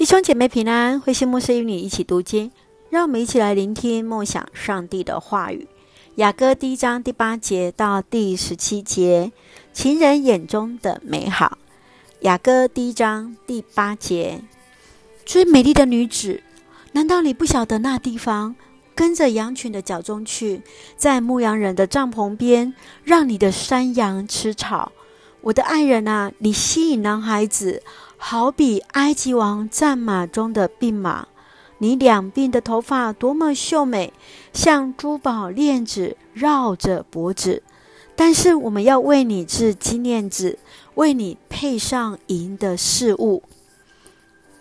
弟兄姐妹平安，慧馨牧师与你一起读经，让我们一起来聆听梦想上帝的话语。雅歌第一章第八节到第十七节，情人眼中的美好。雅歌第一章第八节，最美丽的女子，难道你不晓得那地方？跟着羊群的脚踪去，在牧羊人的帐篷边，让你的山羊吃草。我的爱人啊，你吸引男孩子。好比埃及王战马中的病马，你两鬓的头发多么秀美，像珠宝链子绕着脖子。但是我们要为你制金链子，为你配上银的饰物。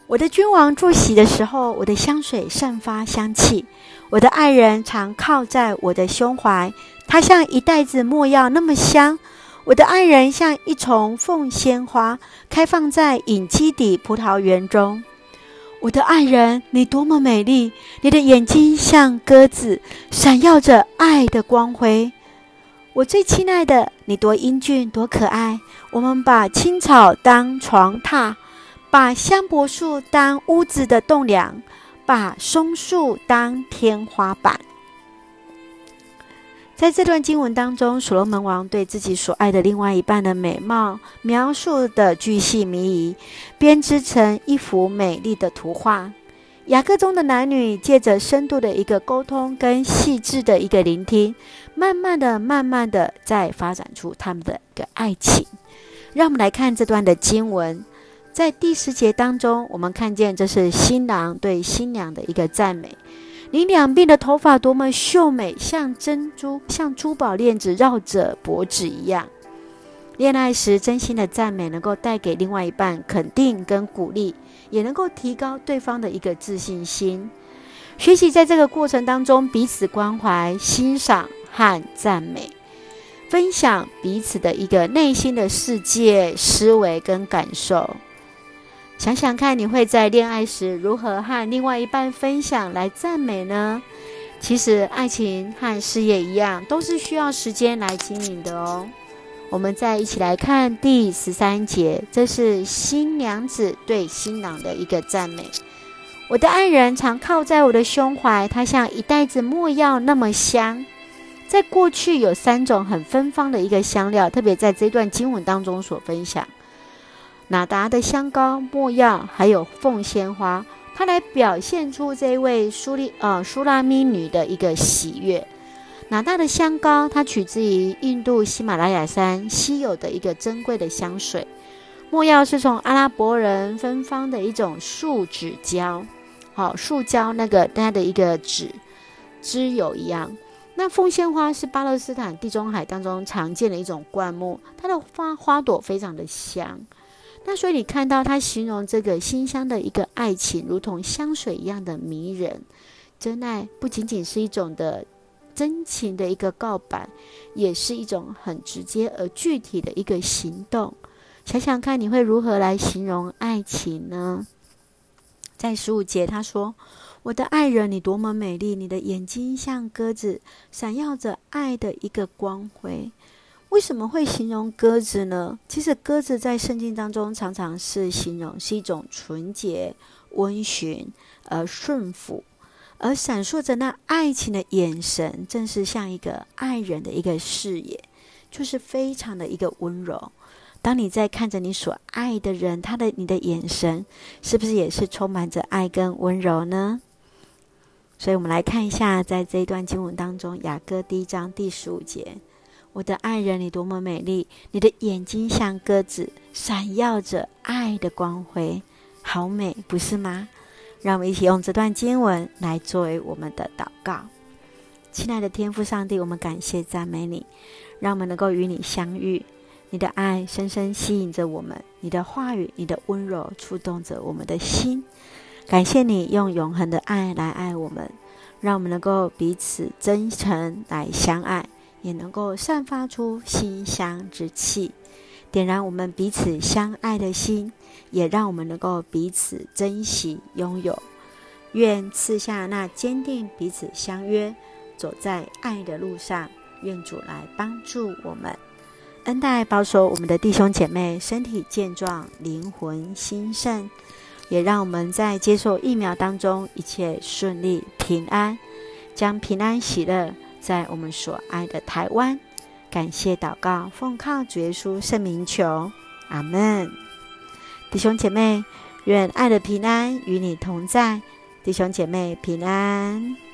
我的君王坐席的时候，我的香水散发香气。我的爱人常靠在我的胸怀，他像一袋子墨药那么香。我的爱人像一丛凤仙花，开放在隐基底葡萄园中。我的爱人，你多么美丽！你的眼睛像鸽子，闪耀着爱的光辉。我最亲爱的，你多英俊，多可爱！我们把青草当床榻，把香柏树当屋子的栋梁，把松树当天花板。在这段经文当中，所罗门王对自己所爱的另外一半的美貌描述的巨细靡遗，编织成一幅美丽的图画。雅各中的男女借着深度的一个沟通跟细致的一个聆听，慢慢的、慢慢的在发展出他们的一个爱情。让我们来看这段的经文，在第十节当中，我们看见这是新郎对新娘的一个赞美。你两鬓的头发多么秀美，像珍珠，像珠宝链子绕着脖子一样。恋爱时真心的赞美，能够带给另外一半肯定跟鼓励，也能够提高对方的一个自信心。学习在这个过程当中，彼此关怀、欣赏和赞美，分享彼此的一个内心的世界、思维跟感受。想想看，你会在恋爱时如何和另外一半分享来赞美呢？其实，爱情和事业一样，都是需要时间来经营的哦。我们再一起来看第十三节，这是新娘子对新郎的一个赞美。我的爱人常靠在我的胸怀，他像一袋子墨药那么香。在过去有三种很芬芳的一个香料，特别在这段经文当中所分享。哪达的香膏、没药，还有凤仙花，它来表现出这位苏利呃苏拉米女的一个喜悦。哪达的香膏，它取自于印度喜马拉雅山稀有的一个珍贵的香水。没药是从阿拉伯人芬芳的一种树脂胶，好、哦，树胶那个它的一个籽枝油一样。那凤仙花是巴勒斯坦地中海当中常见的一种灌木，它的花花朵非常的香。那所以你看到他形容这个馨香的一个爱情，如同香水一样的迷人。真爱不仅仅是一种的真情的一个告白，也是一种很直接而具体的一个行动。想想看，你会如何来形容爱情呢？在十五节，他说：“我的爱人，你多么美丽！你的眼睛像鸽子，闪耀着爱的一个光辉。”为什么会形容鸽子呢？其实鸽子在圣经当中常常是形容是一种纯洁、温驯而顺服，而闪烁着那爱情的眼神，正是像一个爱人的一个视野，就是非常的一个温柔。当你在看着你所爱的人，他的你的眼神，是不是也是充满着爱跟温柔呢？所以，我们来看一下，在这一段经文当中，雅歌第一章第十五节。我的爱人，你多么美丽！你的眼睛像鸽子，闪耀着爱的光辉，好美，不是吗？让我们一起用这段经文来作为我们的祷告。亲爱的天父上帝，我们感谢赞美你，让我们能够与你相遇。你的爱深深吸引着我们，你的话语、你的温柔触动着我们的心。感谢你用永恒的爱来爱我们，让我们能够彼此真诚来相爱。也能够散发出馨香之气，点燃我们彼此相爱的心，也让我们能够彼此珍惜拥有。愿赐下那坚定彼此相约，走在爱的路上。愿主来帮助我们，恩待保守我们的弟兄姐妹身体健壮，灵魂兴盛。也让我们在接受疫苗当中一切顺利平安，将平安喜乐在我们所爱的台湾。感谢祷告，奉靠主耶稣圣名求，阿门。弟兄姐妹，愿爱的平安与你同在。弟兄姐妹平安。